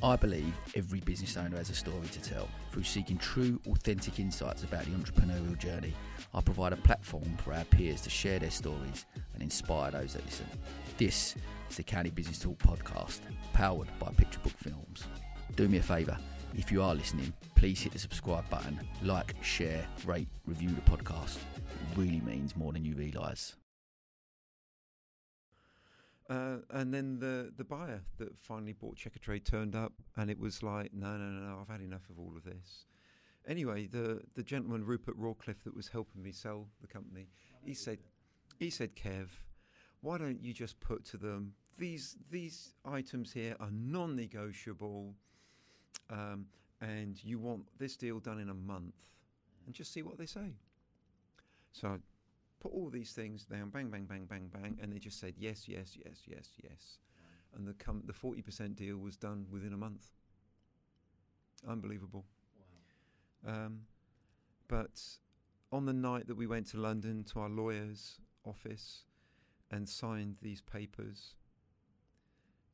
I believe every business owner has a story to tell. Through seeking true, authentic insights about the entrepreneurial journey, I provide a platform for our peers to share their stories and inspire those that listen. This is the County Business Talk podcast, powered by Picture Book Films. Do me a favour, if you are listening, please hit the subscribe button, like, share, rate, review the podcast. It really means more than you realise. Uh, and then the the buyer that finally bought Checkatrade turned up, and it was like, no, no, no, no, I've had enough of all of this. Anyway, the the gentleman Rupert Rawcliffe that was helping me sell the company, he said, he said, Kev, why don't you just put to them these these items here are non-negotiable, um, and you want this deal done in a month, and just see what they say. So put all these things down, bang, bang, bang, bang, bang, and they just said yes, yes, yes, yes, yes, and the com- the forty percent deal was done within a month. Unbelievable. Um, but on the night that we went to London to our lawyer's office and signed these papers,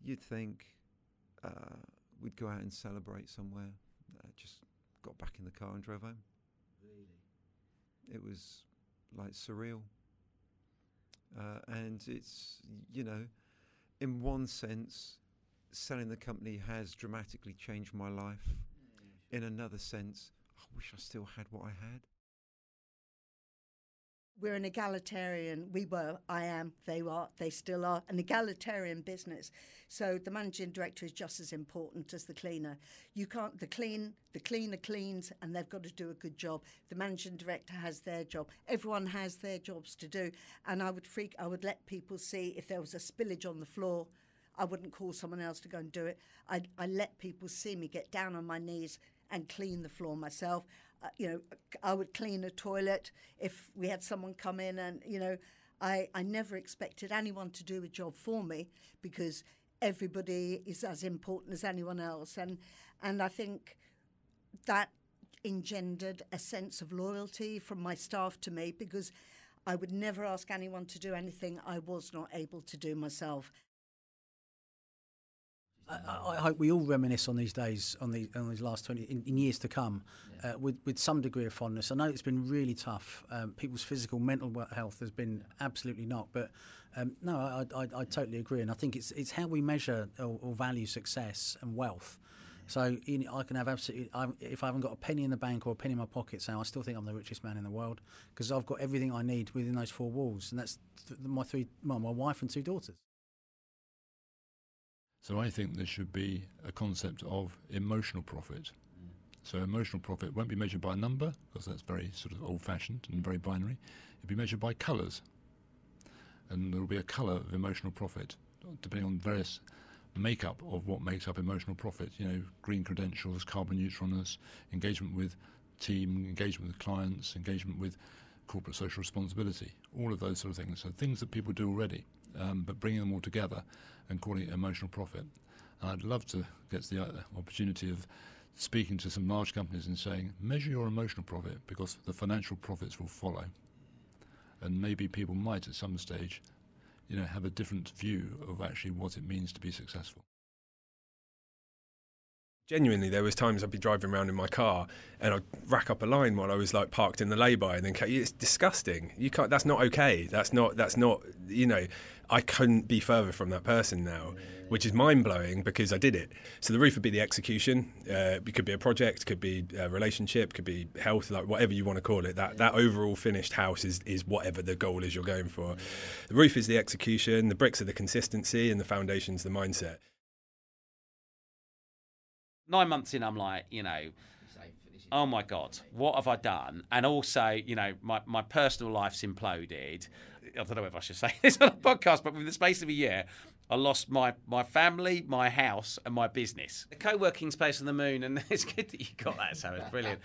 you'd think uh, we'd go out and celebrate somewhere. Uh, just got back in the car and drove home. Really? It was like surreal. Uh, and it's, you know, in one sense, selling the company has dramatically changed my life. In another sense, I wish I still had what I had. We're an egalitarian. We were, I am, they are, they still are, an egalitarian business. So the managing director is just as important as the cleaner. You can't, the clean, the cleaner cleans and they've got to do a good job. The managing director has their job. Everyone has their jobs to do. And I would freak, I would let people see if there was a spillage on the floor. I wouldn't call someone else to go and do it. I, I let people see me get down on my knees and clean the floor myself. Uh, you know, I would clean a toilet if we had someone come in, and you know, I I never expected anyone to do a job for me because everybody is as important as anyone else, and and I think that engendered a sense of loyalty from my staff to me because I would never ask anyone to do anything I was not able to do myself. I, I hope we all reminisce on these days, on these on these last twenty in, in years to come, uh, with with some degree of fondness. I know it's been really tough. Um, people's physical, mental health has been absolutely knocked. But um, no, I, I, I totally agree, and I think it's it's how we measure or, or value success and wealth. So you know, I can have absolutely. i if I haven't got a penny in the bank or a penny in my pocket, so I still think I'm the richest man in the world because I've got everything I need within those four walls, and that's th- my three, well, my wife and two daughters. So I think there should be a concept of emotional profit. So emotional profit won't be measured by a number because that's very sort of old-fashioned and very binary. It'll be measured by colours, and there will be a colour of emotional profit depending on various makeup of what makes up emotional profit. You know, green credentials, carbon neutralness, engagement with team, engagement with clients, engagement with corporate social responsibility, all of those sort of things. So things that people do already, um, but bringing them all together and calling it emotional profit. And I'd love to get the uh, opportunity of speaking to some large companies and saying, measure your emotional profit because the financial profits will follow. And maybe people might at some stage, you know, have a different view of actually what it means to be successful. Genuinely, there was times I'd be driving around in my car and I'd rack up a line while I was like parked in the lay-by, and then it's disgusting. You can't. That's not okay. That's not. That's not. You know, I couldn't be further from that person now, which is mind blowing because I did it. So the roof would be the execution. Uh, it could be a project, could be a relationship, could be health, like whatever you want to call it. That that overall finished house is is whatever the goal is you're going for. The roof is the execution. The bricks are the consistency, and the foundation's the mindset. Nine months in, I'm like, you know, oh my god, what have I done? And also, you know, my, my personal life's imploded. I don't know if I should say this on a podcast, but within the space of a year, I lost my, my family, my house, and my business. The co-working space on the moon, and it's good that you got that, so it's brilliant.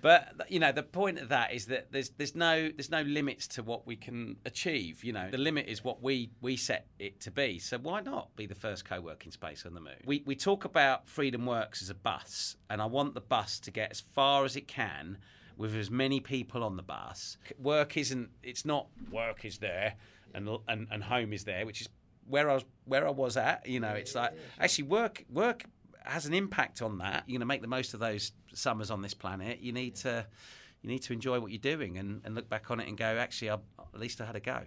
But you know, the point of that is that there's there's no there's no limits to what we can achieve. You know, the limit is what we we set it to be. So why not be the first co-working space on the moon? We we talk about Freedom Works as a bus, and I want the bus to get as far as it can with as many people on the bus. Work isn't it's not work is there and and, and home is there, which is where I was where I was at. You know, it's like actually work work has an impact on that, you're to make the most of those summers on this planet. You need to you need to enjoy what you're doing and, and look back on it and go, actually, I, at least I had a go.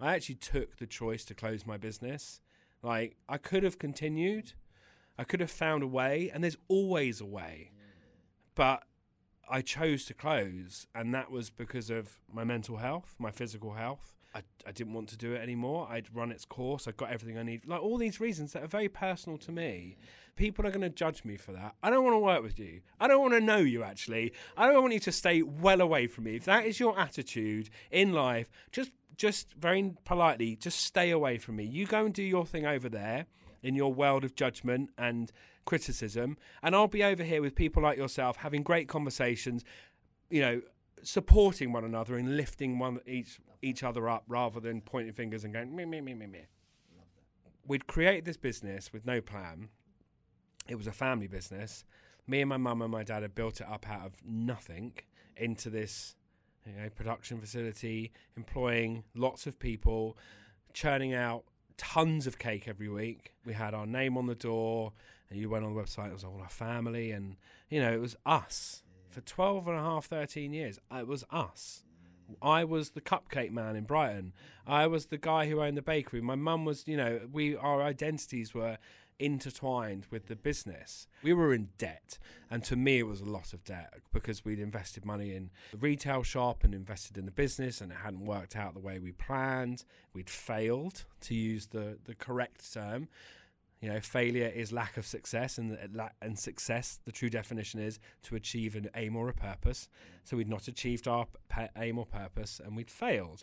I actually took the choice to close my business. Like I could have continued, I could have found a way, and there's always a way. But I chose to close, and that was because of my mental health, my physical health. I, I didn't want to do it anymore. I'd run its course. I got everything I need. Like all these reasons that are very personal to me. People are going to judge me for that. I don't want to work with you. I don't want to know you, actually. I don't want you to stay well away from me. If that is your attitude in life, just just very politely, just stay away from me. You go and do your thing over there in your world of judgment and criticism, and I'll be over here with people like yourself having great conversations, you know, supporting one another and lifting one each each other up rather than pointing fingers and going me me me me me. We'd created this business with no plan. It was a family business. Me and my mum and my dad had built it up out of nothing into this you know, production facility, employing lots of people, churning out tons of cake every week. We had our name on the door, and you went on the website, it was all our family, and, you know, it was us. For 12 and a half, 13 years, uh, it was us. I was the cupcake man in Brighton. I was the guy who owned the bakery. My mum was, you know, we our identities were intertwined with the business. We were in debt, and to me, it was a lot of debt because we'd invested money in the retail shop and invested in the business, and it hadn't worked out the way we planned. We'd failed, to use the, the correct term. You know, failure is lack of success, and uh, and success, the true definition is to achieve an aim or a purpose. So we'd not achieved our aim or purpose, and we'd failed.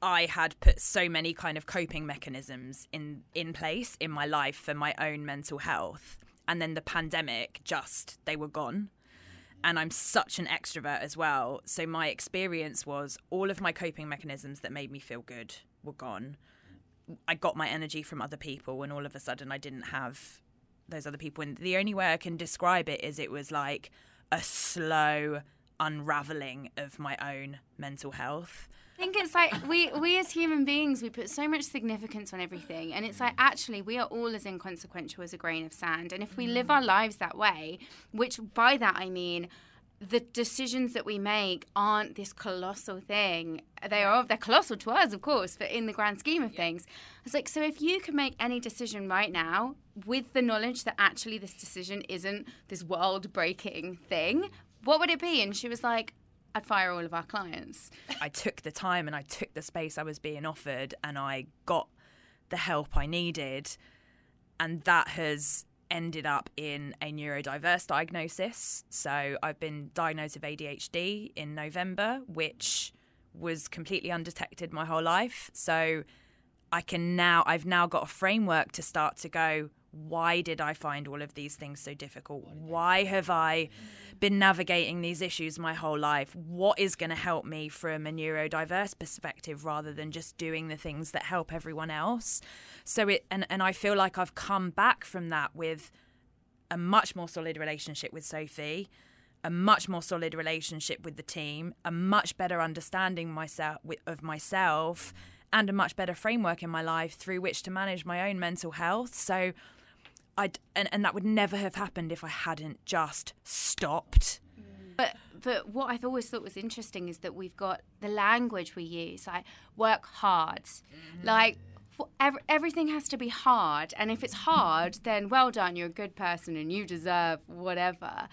I had put so many kind of coping mechanisms in in place in my life for my own mental health. And then the pandemic just they were gone. And I'm such an extrovert as well. So my experience was all of my coping mechanisms that made me feel good were gone. I got my energy from other people and all of a sudden I didn't have those other people. And the only way I can describe it is it was like a slow unraveling of my own mental health think it's like we we as human beings we put so much significance on everything and it's like actually we are all as inconsequential as a grain of sand and if we live our lives that way which by that I mean the decisions that we make aren't this colossal thing. They are they're colossal to us, of course, but in the grand scheme of things, it's like so. If you can make any decision right now with the knowledge that actually this decision isn't this world-breaking thing, what would it be? And she was like, I'd fire all of our clients. I took the time and I took the space I was being offered and I got the help I needed. And that has ended up in a neurodiverse diagnosis. So I've been diagnosed with ADHD in November, which was completely undetected my whole life. So I can now, I've now got a framework to start to go, why did I find all of these things so difficult? Why have I been navigating these issues my whole life? What is going to help me from a neurodiverse perspective rather than just doing the things that help everyone else? So it and, and I feel like I've come back from that with a much more solid relationship with Sophie, a much more solid relationship with the team, a much better understanding myself of myself and a much better framework in my life through which to manage my own mental health. So I and, and that would never have happened if I hadn't just stopped. But but what I've always thought was interesting is that we've got the language we use, like work hard, mm-hmm. like every, everything has to be hard, and if it's hard, then well done, you're a good person and you deserve whatever.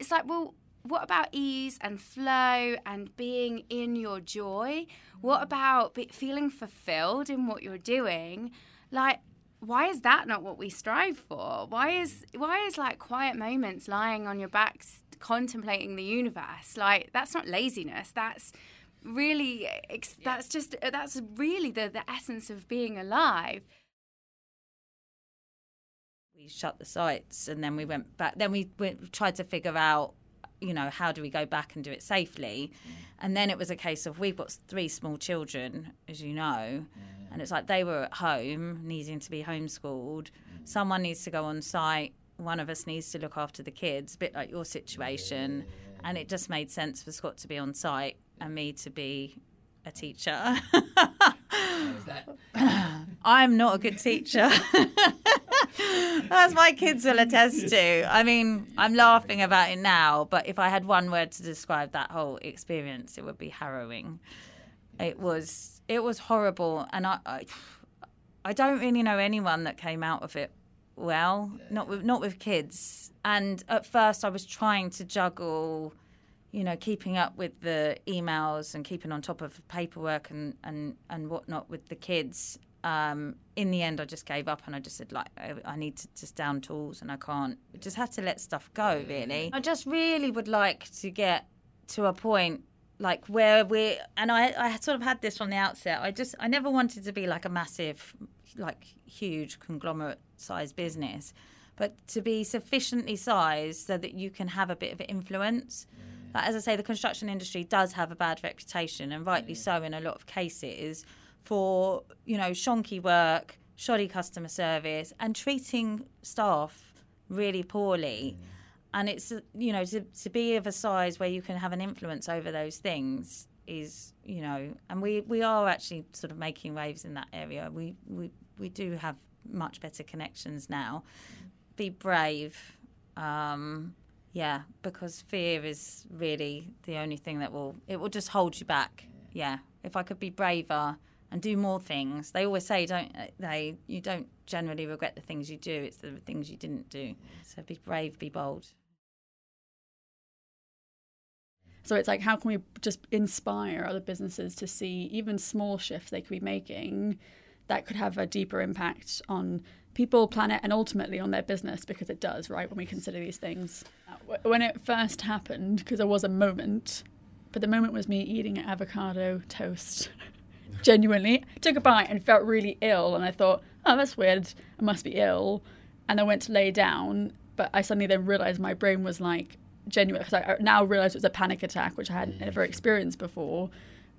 It's like well. What about ease and flow and being in your joy? What mm. about be, feeling fulfilled in what you're doing? Like, why is that not what we strive for? Why is why is like quiet moments lying on your back contemplating the universe? Like that's not laziness. That's really that's just uh, that's really the the essence of being alive. We shut the sites and then we went back. Then we, we tried to figure out you know, how do we go back and do it safely? Mm. And then it was a case of we've got three small children, as you know, and it's like they were at home needing to be homeschooled. Someone needs to go on site. One of us needs to look after the kids, a bit like your situation. And it just made sense for Scott to be on site and me to be a teacher. I'm not a good teacher. As my kids will attest to. I mean, I'm laughing about it now, but if I had one word to describe that whole experience, it would be harrowing. It was it was horrible, and I I, I don't really know anyone that came out of it well. Not with not with kids. And at first, I was trying to juggle you know, keeping up with the emails and keeping on top of paperwork and, and, and whatnot with the kids. Um, in the end, I just gave up and I just said, like, I, I need to just down tools and I can't. I just had to let stuff go, really. I just really would like to get to a point like where we're, and I, I sort of had this from the outset. I just, I never wanted to be like a massive, like huge conglomerate size business, but to be sufficiently sized so that you can have a bit of influence. Like, as I say, the construction industry does have a bad reputation, and rightly so in a lot of cases, for you know shonky work, shoddy customer service, and treating staff really poorly. And it's you know to, to be of a size where you can have an influence over those things is you know, and we we are actually sort of making waves in that area. We we we do have much better connections now. Be brave. Um, yeah, because fear is really the only thing that will it will just hold you back. Yeah. If I could be braver and do more things. They always say don't uh, they you don't generally regret the things you do, it's the things you didn't do. So be brave, be bold. So it's like, how can we just inspire other businesses to see even small shifts they could be making that could have a deeper impact on people, planet, and ultimately on their business because it does, right? When we consider these things. Uh, when it first happened, because there was a moment, but the moment was me eating an avocado toast. Genuinely, took a bite and felt really ill, and I thought, oh, that's weird. I must be ill. And I went to lay down, but I suddenly then realized my brain was like genuine because I now realized it was a panic attack, which I hadn't mm. ever experienced before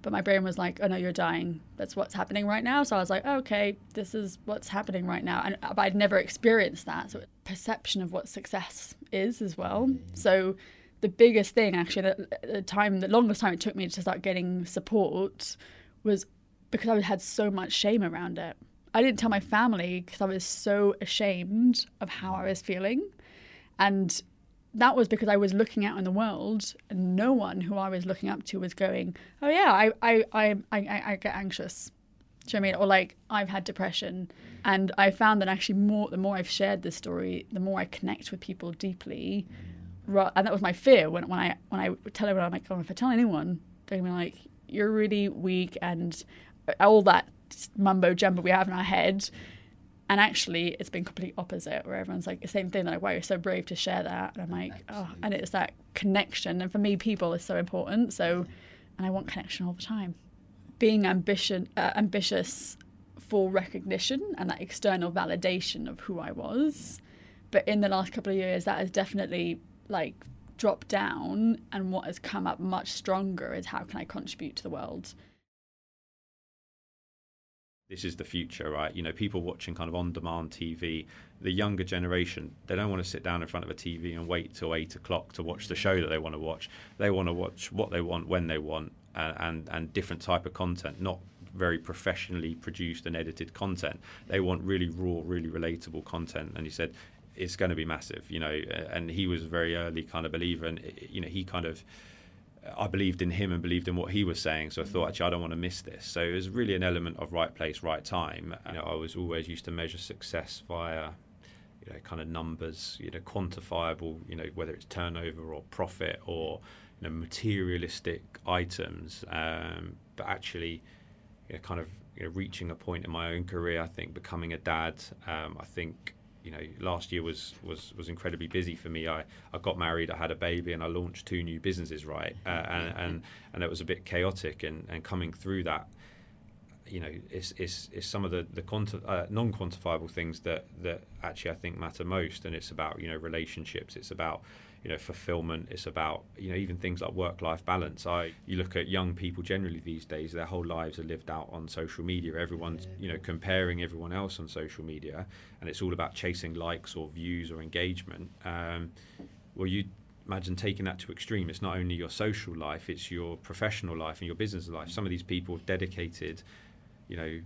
but my brain was like, "Oh no, you're dying. That's what's happening right now." So I was like, oh, "Okay, this is what's happening right now," and uh, but I'd never experienced that. So perception of what success is as well. Mm. So the biggest thing, actually, the, the time, the longest time it took me to start getting support was because I had so much shame around it. I didn't tell my family because I was so ashamed of how I was feeling, and that was because I was looking out in the world and no one who I was looking up to was going, Oh yeah, I I I I, I get anxious. Do you know what I mean? Or like I've had depression. And I found that actually more the more I've shared this story, the more I connect with people deeply. And that was my fear when, when I when I tell everyone, I'm like, oh, if I tell anyone, they're gonna be like, You're really weak and all that mumbo jumbo we have in our head and actually, it's been complete opposite, where everyone's like the same thing. Like, wow, you're so brave to share that. And I'm like, Absolutely. oh, and it's that connection. And for me, people is so important. So, and I want connection all the time. Being ambition, uh, ambitious for recognition and that external validation of who I was. But in the last couple of years, that has definitely like dropped down. And what has come up much stronger is how can I contribute to the world this is the future, right? You know, people watching kind of on demand TV, the younger generation, they don't want to sit down in front of a TV and wait till eight o'clock to watch the show that they want to watch. They want to watch what they want when they want and, and, and different type of content, not very professionally produced and edited content. They want really raw, really relatable content. And he said, it's going to be massive, you know, and he was a very early kind of believer. And, you know, he kind of, I believed in him and believed in what he was saying. So I thought, actually, I don't want to miss this. So it was really an element of right place, right time. You know, I was always used to measure success via, you know, kind of numbers, you know, quantifiable, you know, whether it's turnover or profit or, you know, materialistic items. Um, but actually, you know, kind of you know, reaching a point in my own career, I think becoming a dad, um, I think you know, last year was was was incredibly busy for me. I, I got married, I had a baby, and I launched two new businesses. Right, uh, and, and and it was a bit chaotic. And, and coming through that, you know, is is is some of the the quanti- uh, non quantifiable things that that actually I think matter most. And it's about you know relationships. It's about you know fulfillment it's about you know even things like work life balance. I you look at young people generally these days their whole lives are lived out on social media. Everyone's you know comparing everyone else on social media and it's all about chasing likes or views or engagement. Um, well you imagine taking that to extreme. It's not only your social life it's your professional life and your business life. Some of these people have dedicated you know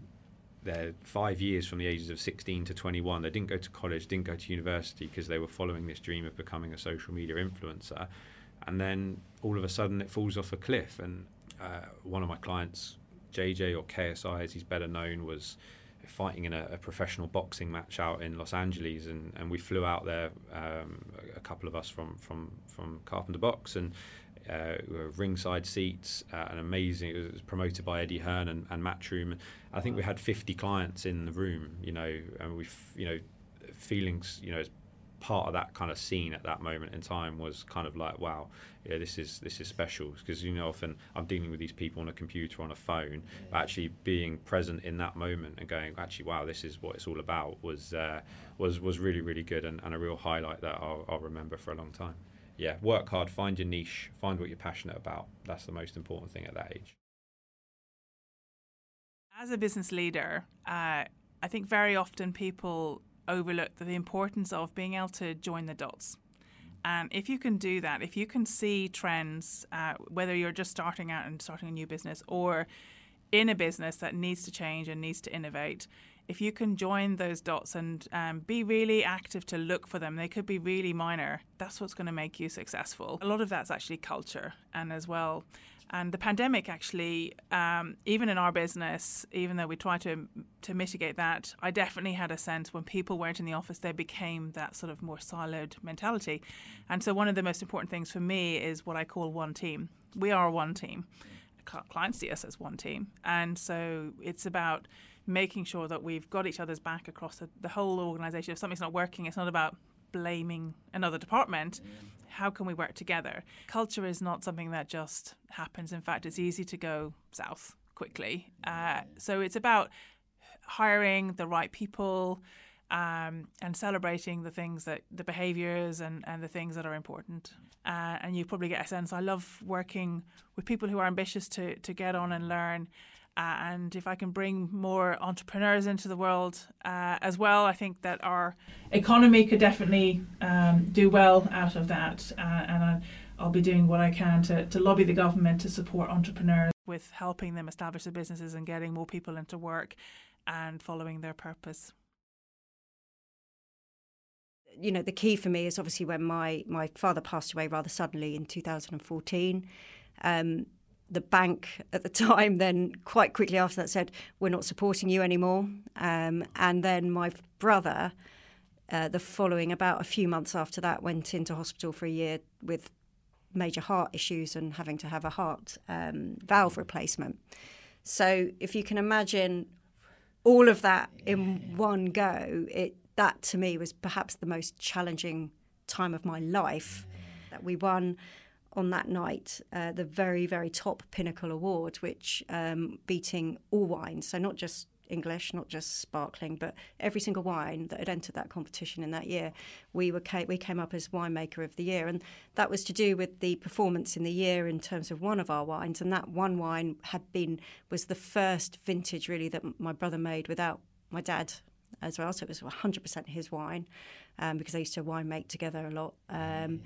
they're five years from the ages of 16 to 21. They didn't go to college, didn't go to university because they were following this dream of becoming a social media influencer. And then all of a sudden it falls off a cliff. And uh, one of my clients, JJ or KSI as he's better known, was fighting in a, a, professional boxing match out in Los Angeles, and, and we flew out there, um, a couple of us from from from Carpenter Box, and uh, ringside seats, uh, an amazing. It was promoted by Eddie Hearn and, and Matchroom. I think we had 50 clients in the room, you know, and we, you know, feelings, you know, as part of that kind of scene at that moment in time was kind of like, wow, yeah, this is this is special because you know often I'm dealing with these people on a computer on a phone, but actually being present in that moment and going, actually, wow, this is what it's all about was uh, was was really really good and, and a real highlight that I'll, I'll remember for a long time yeah, work hard, find your niche, find what you're passionate about. That's the most important thing at that age. As a business leader, uh, I think very often people overlook the importance of being able to join the dots. And if you can do that, if you can see trends, uh, whether you're just starting out and starting a new business or in a business that needs to change and needs to innovate, if you can join those dots and um, be really active to look for them, they could be really minor. That's what's going to make you successful. A lot of that's actually culture, and as well. And the pandemic actually, um, even in our business, even though we try to to mitigate that, I definitely had a sense when people weren't in the office, they became that sort of more siloed mentality. And so one of the most important things for me is what I call one team. We are one team. Clients see us as one team, and so it's about making sure that we've got each other's back across the, the whole organisation. If something's not working, it's not about blaming another department. How can we work together? Culture is not something that just happens. In fact, it's easy to go south quickly. Uh, so it's about hiring the right people um, and celebrating the things that the behaviors and, and the things that are important. Uh, and you probably get a sense. I love working with people who are ambitious to, to get on and learn uh, and if I can bring more entrepreneurs into the world uh, as well, I think that our economy could definitely um, do well out of that. Uh, and I, I'll be doing what I can to, to lobby the government to support entrepreneurs with helping them establish their businesses and getting more people into work and following their purpose you know the key for me is obviously when my my father passed away rather suddenly in 2014 um, the bank at the time then quite quickly after that said we're not supporting you anymore. Um, and then my brother uh, the following about a few months after that went into hospital for a year with major heart issues and having to have a heart um, valve replacement. So if you can imagine all of that in one go it that to me was perhaps the most challenging time of my life that we won on that night uh, the very, very top Pinnacle Award, which um, beating all wines, so not just English, not just sparkling, but every single wine that had entered that competition in that year, we were we came up as winemaker of the year, and that was to do with the performance in the year in terms of one of our wines, and that one wine had been was the first vintage really that my brother made without my dad as well, so it was 100% his wine um, because they used to wine make together a lot. Um,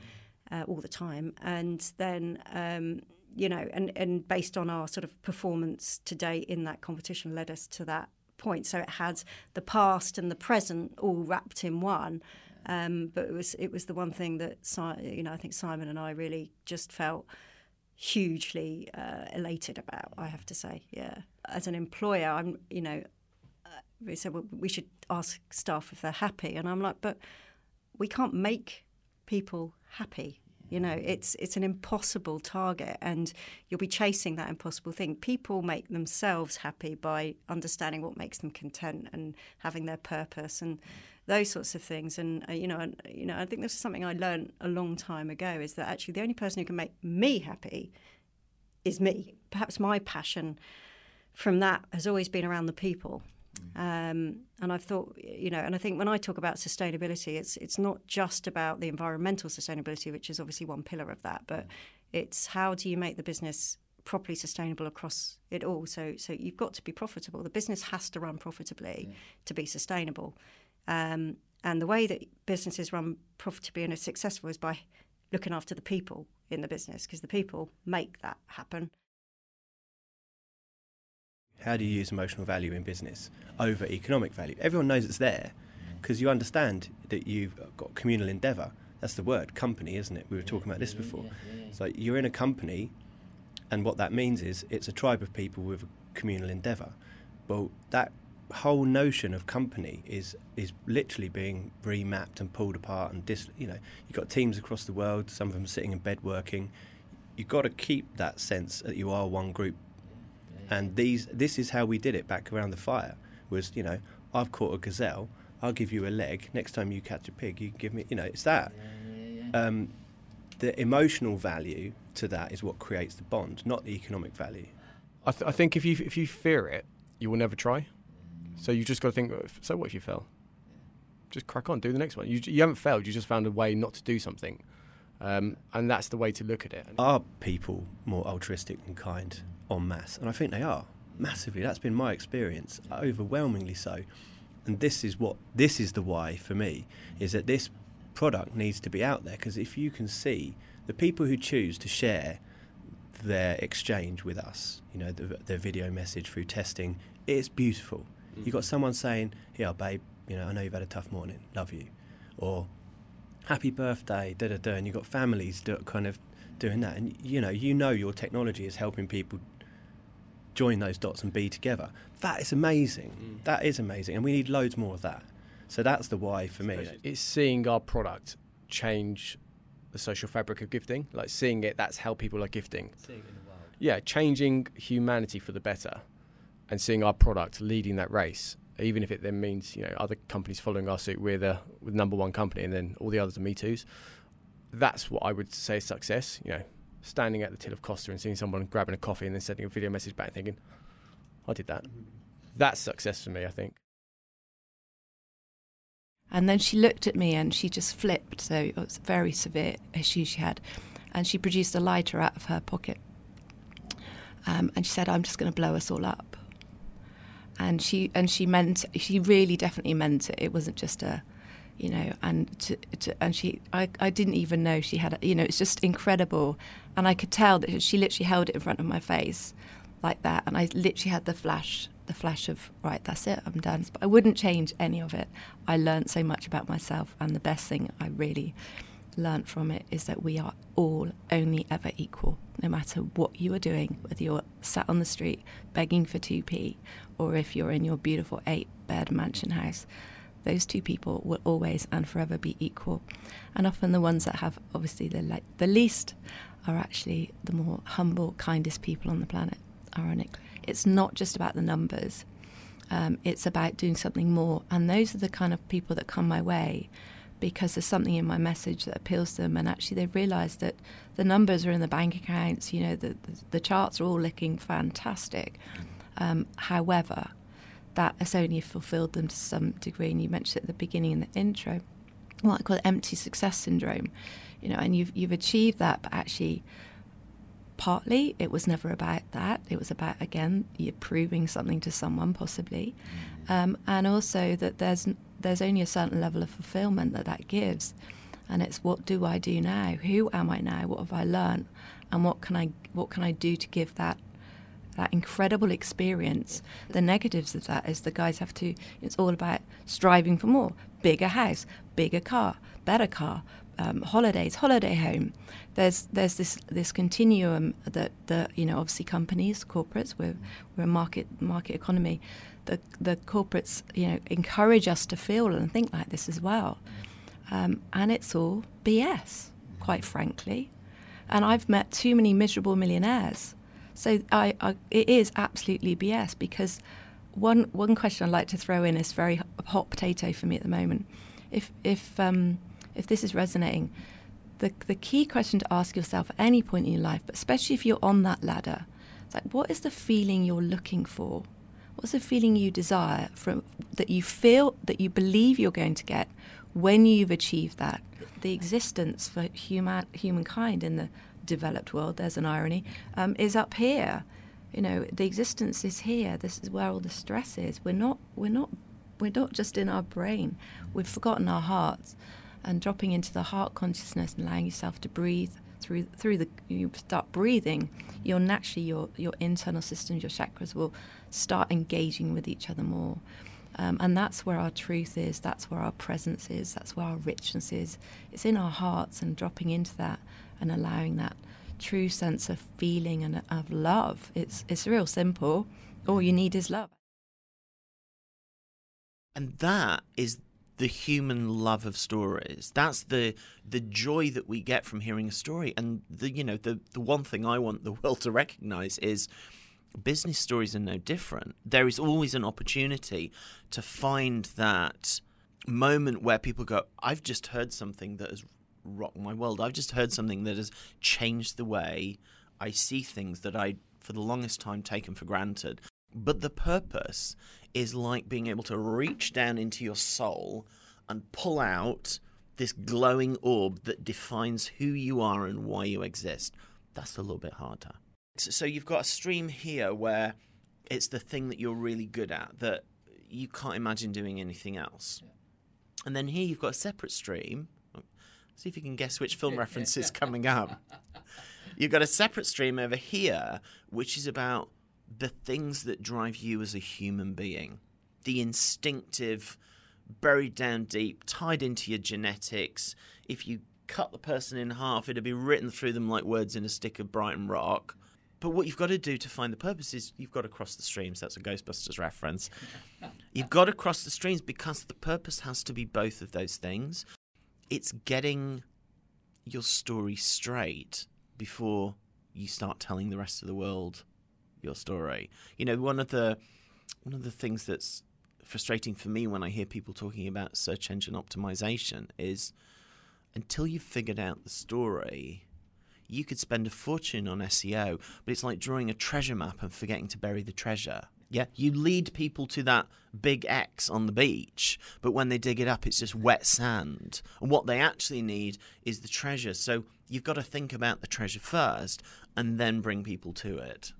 uh, all the time. And then, um, you know, and, and based on our sort of performance today in that competition led us to that point. So it had the past and the present all wrapped in one. Um, but it was it was the one thing that you know I think Simon and I really just felt hugely uh, elated about. I have to say, yeah. As an employer, I'm you know uh, we said well, we should ask staff if they're happy, and I'm like, but we can't make people happy. You know, it's it's an impossible target, and you'll be chasing that impossible thing. People make themselves happy by understanding what makes them content and having their purpose and those sorts of things. And uh, you know, and, you know, I think this is something I learned a long time ago: is that actually the only person who can make me happy is me. Perhaps my passion from that has always been around the people. Um, and I've thought, you know, and I think when I talk about sustainability, it's it's not just about the environmental sustainability, which is obviously one pillar of that, but it's how do you make the business properly sustainable across it all. So so you've got to be profitable. The business has to run profitably yeah. to be sustainable. Um, and the way that businesses run profitably and are successful is by looking after the people in the business because the people make that happen How do you use emotional value in business over economic value? Everyone knows it's there because you understand that you've got communal endeavour. That's the word, company, isn't it? We were talking about this before. So you're in a company, and what that means is it's a tribe of people with a communal endeavour. Well, that whole notion of company is is literally being remapped and pulled apart and dis, you know you've got teams across the world some of them sitting in bed working you've got to keep that sense that you are one group and these this is how we did it back around the fire was you know I've caught a gazelle I'll give you a leg next time you catch a pig you give me you know it's that um, the emotional value to that is what creates the bond not the economic value I, th- I think if you if you fear it you will never try so you just got to think. So what if you fail? Just crack on, do the next one. You you haven't failed. You just found a way not to do something, um, and that's the way to look at it. Are people more altruistic and kind en masse? And I think they are massively. That's been my experience, overwhelmingly so. And this is what this is the why for me is that this product needs to be out there because if you can see the people who choose to share their exchange with us, you know, the, their video message through testing, it's beautiful. Mm. You've got someone saying, "Yeah, babe, you know, I know you've had a tough morning. Love you," or "Happy birthday," da da da. And you've got families that kind of doing that, and you know, you know, your technology is helping people join those dots and be together. That is amazing. Mm. That is amazing, and we need loads more of that. So that's the why for me. It's seeing our product change the social fabric of gifting, like seeing it. That's how people are gifting. Yeah, changing humanity for the better and seeing our product leading that race, even if it then means you know other companies following our suit, we're the, we're the number one company, and then all the others are me too's. That's what I would say is success. You know, standing at the till of Costa and seeing someone grabbing a coffee and then sending a video message back, thinking, "I did that." That's success for me, I think. And then she looked at me and she just flipped. So it was a very severe issue she had. And she produced a lighter out of her pocket. Um, and she said, I'm just going to blow us all up and she and she meant she really definitely meant it. It wasn't just a you know and to, to, and she I, I didn't even know she had you know it's just incredible. And I could tell that she literally held it in front of my face like that. And I literally had the flash the flash of right that's it I'm done. But I wouldn't change any of it. I learned so much about myself and the best thing I really learned from it is that we are all only ever equal, no matter what you are doing, whether you're sat on the street begging for 2p or if you're in your beautiful eight bed mansion house. Those two people will always and forever be equal. And often the ones that have obviously the, le- the least are actually the more humble, kindest people on the planet, ironically. It's not just about the numbers, um, it's about doing something more. And those are the kind of people that come my way because there's something in my message that appeals to them and actually they've realized that the numbers are in the bank accounts you know the, the, the charts are all looking fantastic um, however that has only fulfilled them to some degree and you mentioned it at the beginning in the intro what I call empty success syndrome you know and you've, you've achieved that but actually partly it was never about that. It was about again you're proving something to someone possibly. Um, and also that there's there's only a certain level of fulfillment that that gives and it's what do I do now? Who am I now? What have I learned? And what can I what can I do to give that that incredible experience the negatives of that is the guys have to it's all about striving for more. Bigger house bigger car better car um, holidays holiday home. There's there's this this continuum that the you know obviously companies corporates we're we're a market market economy the the corporates you know encourage us to feel and think like this as well, um, and it's all BS, quite frankly. And I've met too many miserable millionaires, so I, I it is absolutely BS because one one question I'd like to throw in is very hot potato for me at the moment. If if um, if this is resonating, the the key question to ask yourself at any point in your life, but especially if you're on that ladder, it's like what is the feeling you're looking for? What's the feeling you desire from that you feel that you believe you're going to get when you've achieved that? The existence for human humankind in the developed world, there's an irony, um, is up here. You know, the existence is here. This is where all the stress is. We're not. We're not. We're not just in our brain. We've forgotten our hearts, and dropping into the heart consciousness and allowing yourself to breathe through through the you start breathing, your naturally your your internal systems, your chakras will start engaging with each other more. Um, and that's where our truth is, that's where our presence is, that's where our richness is. It's in our hearts and dropping into that and allowing that true sense of feeling and of love. It's, it's real simple. All you need is love. And that is the human love of stories. That's the the joy that we get from hearing a story. And the you know the the one thing I want the world to recognize is business stories are no different. There is always an opportunity to find that moment where people go, I've just heard something that has rocked my world. I've just heard something that has changed the way I see things that I, for the longest time, taken for granted. But the purpose is like being able to reach down into your soul and pull out this glowing orb that defines who you are and why you exist. That's a little bit harder. So you've got a stream here where it's the thing that you're really good at that you can't imagine doing anything else. And then here you've got a separate stream. See if you can guess which film reference is coming up. You've got a separate stream over here, which is about the things that drive you as a human being. The instinctive, buried down deep, tied into your genetics. If you cut the person in half, it'd be written through them like words in a stick of Brighton rock. But what you've got to do to find the purpose is you've got to cross the streams. That's a Ghostbusters reference. you've got to cross the streams because the purpose has to be both of those things. It's getting your story straight before you start telling the rest of the world your story. You know, one of the one of the things that's frustrating for me when I hear people talking about search engine optimization is until you've figured out the story, you could spend a fortune on SEO, but it's like drawing a treasure map and forgetting to bury the treasure. Yeah, you lead people to that big X on the beach, but when they dig it up, it's just wet sand. And what they actually need is the treasure. So you've got to think about the treasure first and then bring people to it.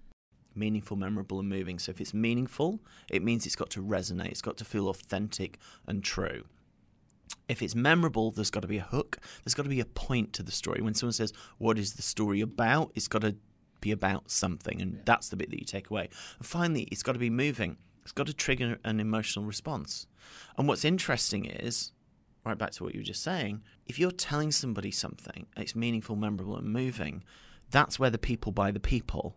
Meaningful, memorable, and moving. So if it's meaningful, it means it's got to resonate, it's got to feel authentic and true if it's memorable, there's got to be a hook. There's got to be a point to the story. When someone says, "What is the story about?" It's got to be about something, and yeah. that's the bit that you take away. And finally, it's got to be moving. It's got to trigger an emotional response. And what's interesting is, right back to what you were just saying, if you're telling somebody something, it's meaningful, memorable, and moving. That's where the people buy the people.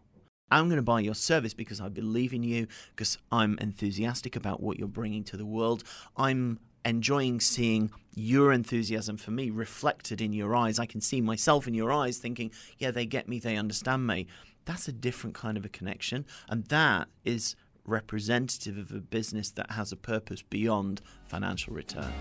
I'm going to buy your service because I believe in you, because I'm enthusiastic about what you're bringing to the world. I'm enjoying seeing your enthusiasm for me reflected in your eyes. I can see myself in your eyes thinking, yeah, they get me, they understand me. That's a different kind of a connection. And that is representative of a business that has a purpose beyond financial return.